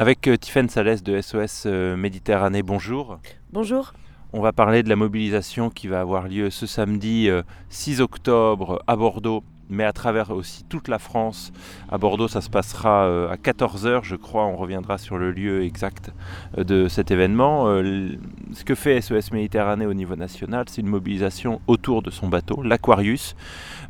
Avec euh, Tiffaine Salès de SOS euh, Méditerranée, bonjour. Bonjour. On va parler de la mobilisation qui va avoir lieu ce samedi 6 euh, octobre à Bordeaux mais à travers aussi toute la France. À Bordeaux, ça se passera euh, à 14h, je crois. On reviendra sur le lieu exact euh, de cet événement. Euh, ce que fait SOS Méditerranée au niveau national, c'est une mobilisation autour de son bateau, l'Aquarius.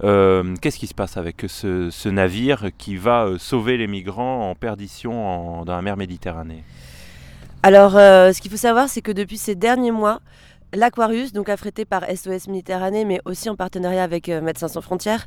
Qu'est-ce qui se passe avec ce, navire qui va sauver les migrants en perdition dans la mer Méditerranée? Alors, ce qu'il faut savoir, c'est que depuis ces derniers mois, l'Aquarius, donc affrété par SOS Méditerranée, mais aussi en partenariat avec Médecins sans frontières,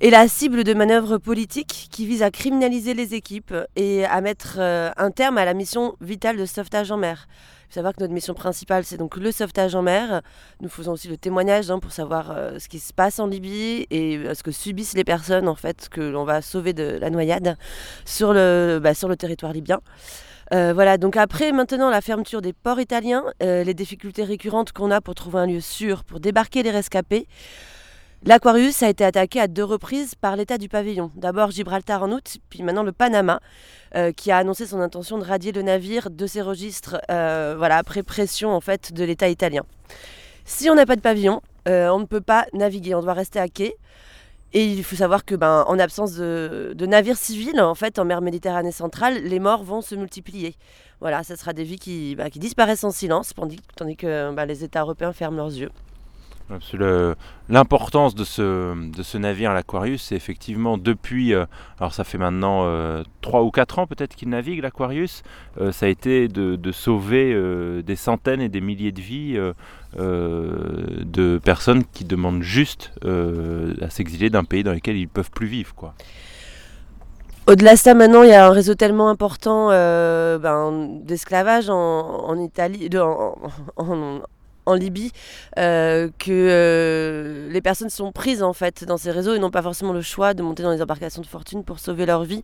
est la cible de manœuvres politiques qui visent à criminaliser les équipes et à mettre euh, un terme à la mission vitale de sauvetage en mer. Il faut savoir que notre mission principale, c'est donc le sauvetage en mer. Nous faisons aussi le témoignage hein, pour savoir euh, ce qui se passe en Libye et ce que subissent les personnes en fait que l'on va sauver de la noyade sur le, bah, sur le territoire libyen. Euh, voilà, donc après maintenant la fermeture des ports italiens, euh, les difficultés récurrentes qu'on a pour trouver un lieu sûr pour débarquer les rescapés, l'Aquarius a été attaqué à deux reprises par l'État du pavillon. D'abord Gibraltar en août, puis maintenant le Panama, euh, qui a annoncé son intention de radier le navire de ses registres, voilà, après pression en fait de l'État italien. Si on n'a pas de pavillon, on ne peut pas naviguer, on doit rester à quai. Et il faut savoir que, ben, en absence de, navires civils, en fait, en mer Méditerranée centrale, les morts vont se multiplier. Voilà, ce sera des vies qui, ben, qui disparaissent en silence, tandis, tandis que ben, les États européens ferment leurs yeux. L'importance de ce, navire, l'Aquarius, c'est effectivement depuis, euh, alors ça fait maintenant euh, 3 ou 4 ans peut-être qu'il navigue, l'Aquarius, euh, ça a été de, sauver euh, des centaines et des milliers de vies de personnes qui demandent juste à s'exiler d'un pays dans lequel ils ne peuvent plus vivre. Au-delà de ça, maintenant, il y a un réseau tellement important ben, d'esclavage en, Italie, en, en, en Libye euh, que euh, les personnes sont prises en fait dans ces réseaux et n'ont pas forcément le choix de monter dans les embarcations de fortune pour sauver leur vie.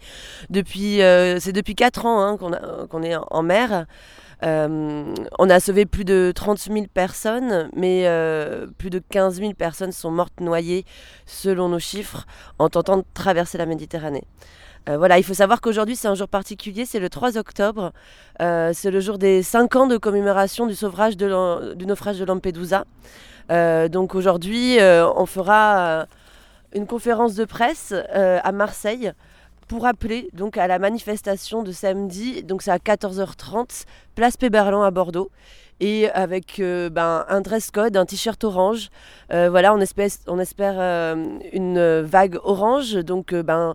Depuis, euh, c'est depuis 4 ans hein, qu'on, est en, mer. On a sauvé plus de 30 000 personnes, mais plus de 15 000 personnes sont mortes noyées, selon nos chiffres, en tentant de traverser la Méditerranée. Euh, voilà, il faut savoir qu'aujourd'hui c'est un jour particulier, c'est le 3 octobre. Euh, c'est le jour des 5 ans de commémoration du, du naufrage de Lampedusa. Euh, donc aujourd'hui, on fera une conférence de presse à Marseille pour appeler donc à la manifestation de samedi. Donc c'est à 14h30, place Péberlan à Bordeaux et avec ben, un dress code, un t-shirt orange. voilà, on espère, espère une vague orange. Donc, ben,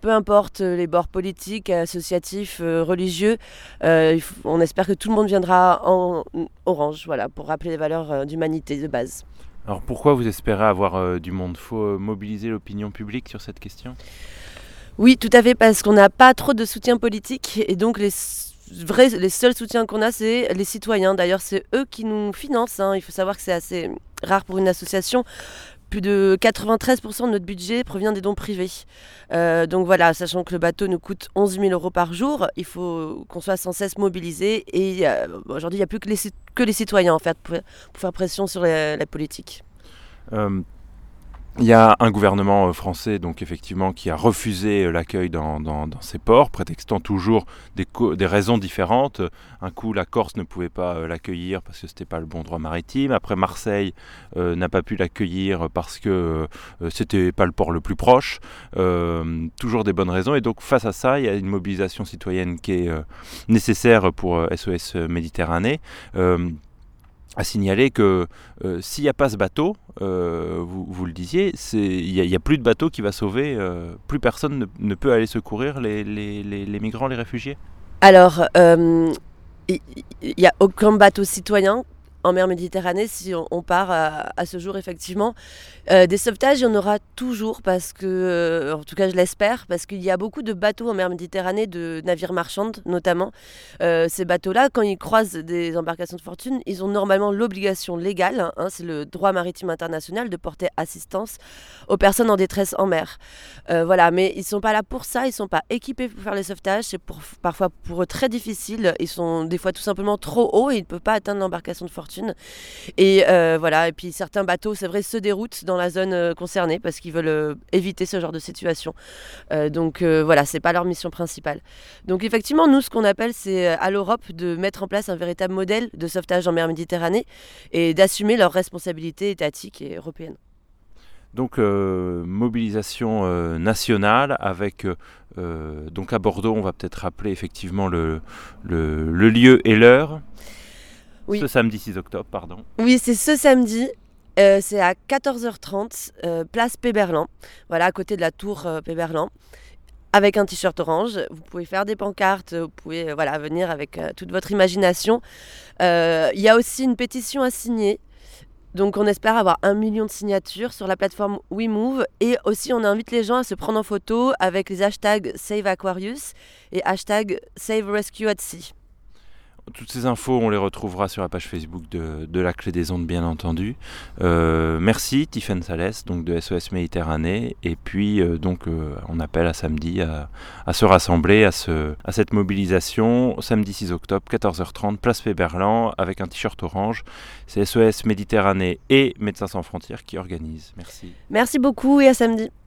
peu importe les bords politiques, associatifs, euh, religieux, euh, on espère que tout le monde viendra en orange, voilà, pour rappeler les valeurs euh, d'humanité de base. Alors pourquoi vous espérez avoir du monde? Faut mobiliser l'opinion publique sur cette question? Oui, tout à fait, parce qu'on n'a pas trop de soutien politique et donc les les seuls soutiens qu'on a, c'est les citoyens. D'ailleurs, c'est eux qui nous financent. Hein. Il faut savoir que c'est assez rare pour une association plus de 93% de notre budget provient des dons privés. Euh, donc voilà, sachant que le bateau nous coûte 11 000 euros par jour, il faut qu'on soit sans cesse mobilisé. Et aujourd'hui, il n'y a plus que les, que les, citoyens en fait, pour, faire pression sur la, politique. Euh, il y a un gouvernement euh, français, donc effectivement, qui a refusé euh, l'accueil dans, ces ports, prétextant toujours des, raisons différentes. Un coup, la Corse ne pouvait pas euh, l'accueillir parce que ce n'était pas le bon droit maritime. Après, Marseille n'a pas pu l'accueillir parce que c'était pas le port le plus proche. toujours des bonnes raisons. Et donc, face à ça, il y a une mobilisation citoyenne qui est nécessaire pour SOS Méditerranée à signaler que euh, s'il n'y a pas ce bateau, euh, vous, vous, le disiez, il n'y a, plus de bateau qui va sauver, euh, plus personne ne, ne, peut aller secourir les, les, les, les migrants, les réfugiés? Alors, il n'y a aucun bateau citoyen en mer Méditerranée, si on, part à, ce jour, effectivement. Euh, des sauvetages, il y en aura toujours, parce que, euh, en tout cas, je l'espère, parce qu'il y a beaucoup de bateaux en mer Méditerranée, de navires marchands notamment. Euh, ces bateaux-là, quand ils croisent des embarcations de fortune, ils ont normalement l'obligation légale, hein, c'est le droit maritime international, de porter assistance aux personnes en détresse en mer. voilà, mais ils ne sont pas là pour ça, ils ne sont pas équipés pour faire les sauvetages, c'est parfois pour eux très difficile, ils sont des fois tout simplement trop hauts et ils ne peuvent pas atteindre l'embarcation de fortune Et voilà, et puis certains bateaux, c'est vrai, se déroutent dans la zone concernée parce qu'ils veulent éviter ce genre de situation. donc voilà, c'est pas leur mission principale. Donc effectivement, nous, ce qu'on appelle, c'est à l'Europe de mettre en place un véritable modèle de sauvetage en mer Méditerranée et d'assumer leurs responsabilités étatiques et européennes. Donc euh, mobilisation euh, nationale avec euh, donc à Bordeaux, on va peut-être rappeler effectivement le, le, lieu et l'heure. Oui. Ce samedi 6 octobre, pardon. Oui, c'est ce samedi. c'est à 14h30, place Péberlan, voilà, à côté de la tour Péberlan, avec un t-shirt orange. Vous pouvez faire des pancartes, vous pouvez voilà, venir avec toute votre imagination. Il y a aussi une pétition à signer donc on espère avoir un million de signatures sur la plateforme WeMove et aussi on invite les gens à se prendre en photo avec les hashtags Save Aquarius et hashtag Save Rescue at Sea. Toutes ces infos, on les retrouvera sur la page Facebook de, la Clé des Ondes, bien entendu. Euh, merci, Tiffaine Salès, donc de SOS Méditerranée. Et puis, euh, donc, euh, on appelle à samedi à, se rassembler à, ce, à cette mobilisation. Samedi 6 octobre, 14h30, place Féberlan, avec un t-shirt orange. C'est SOS Méditerranée et Médecins sans frontières qui organisent. Merci. Merci beaucoup et à samedi.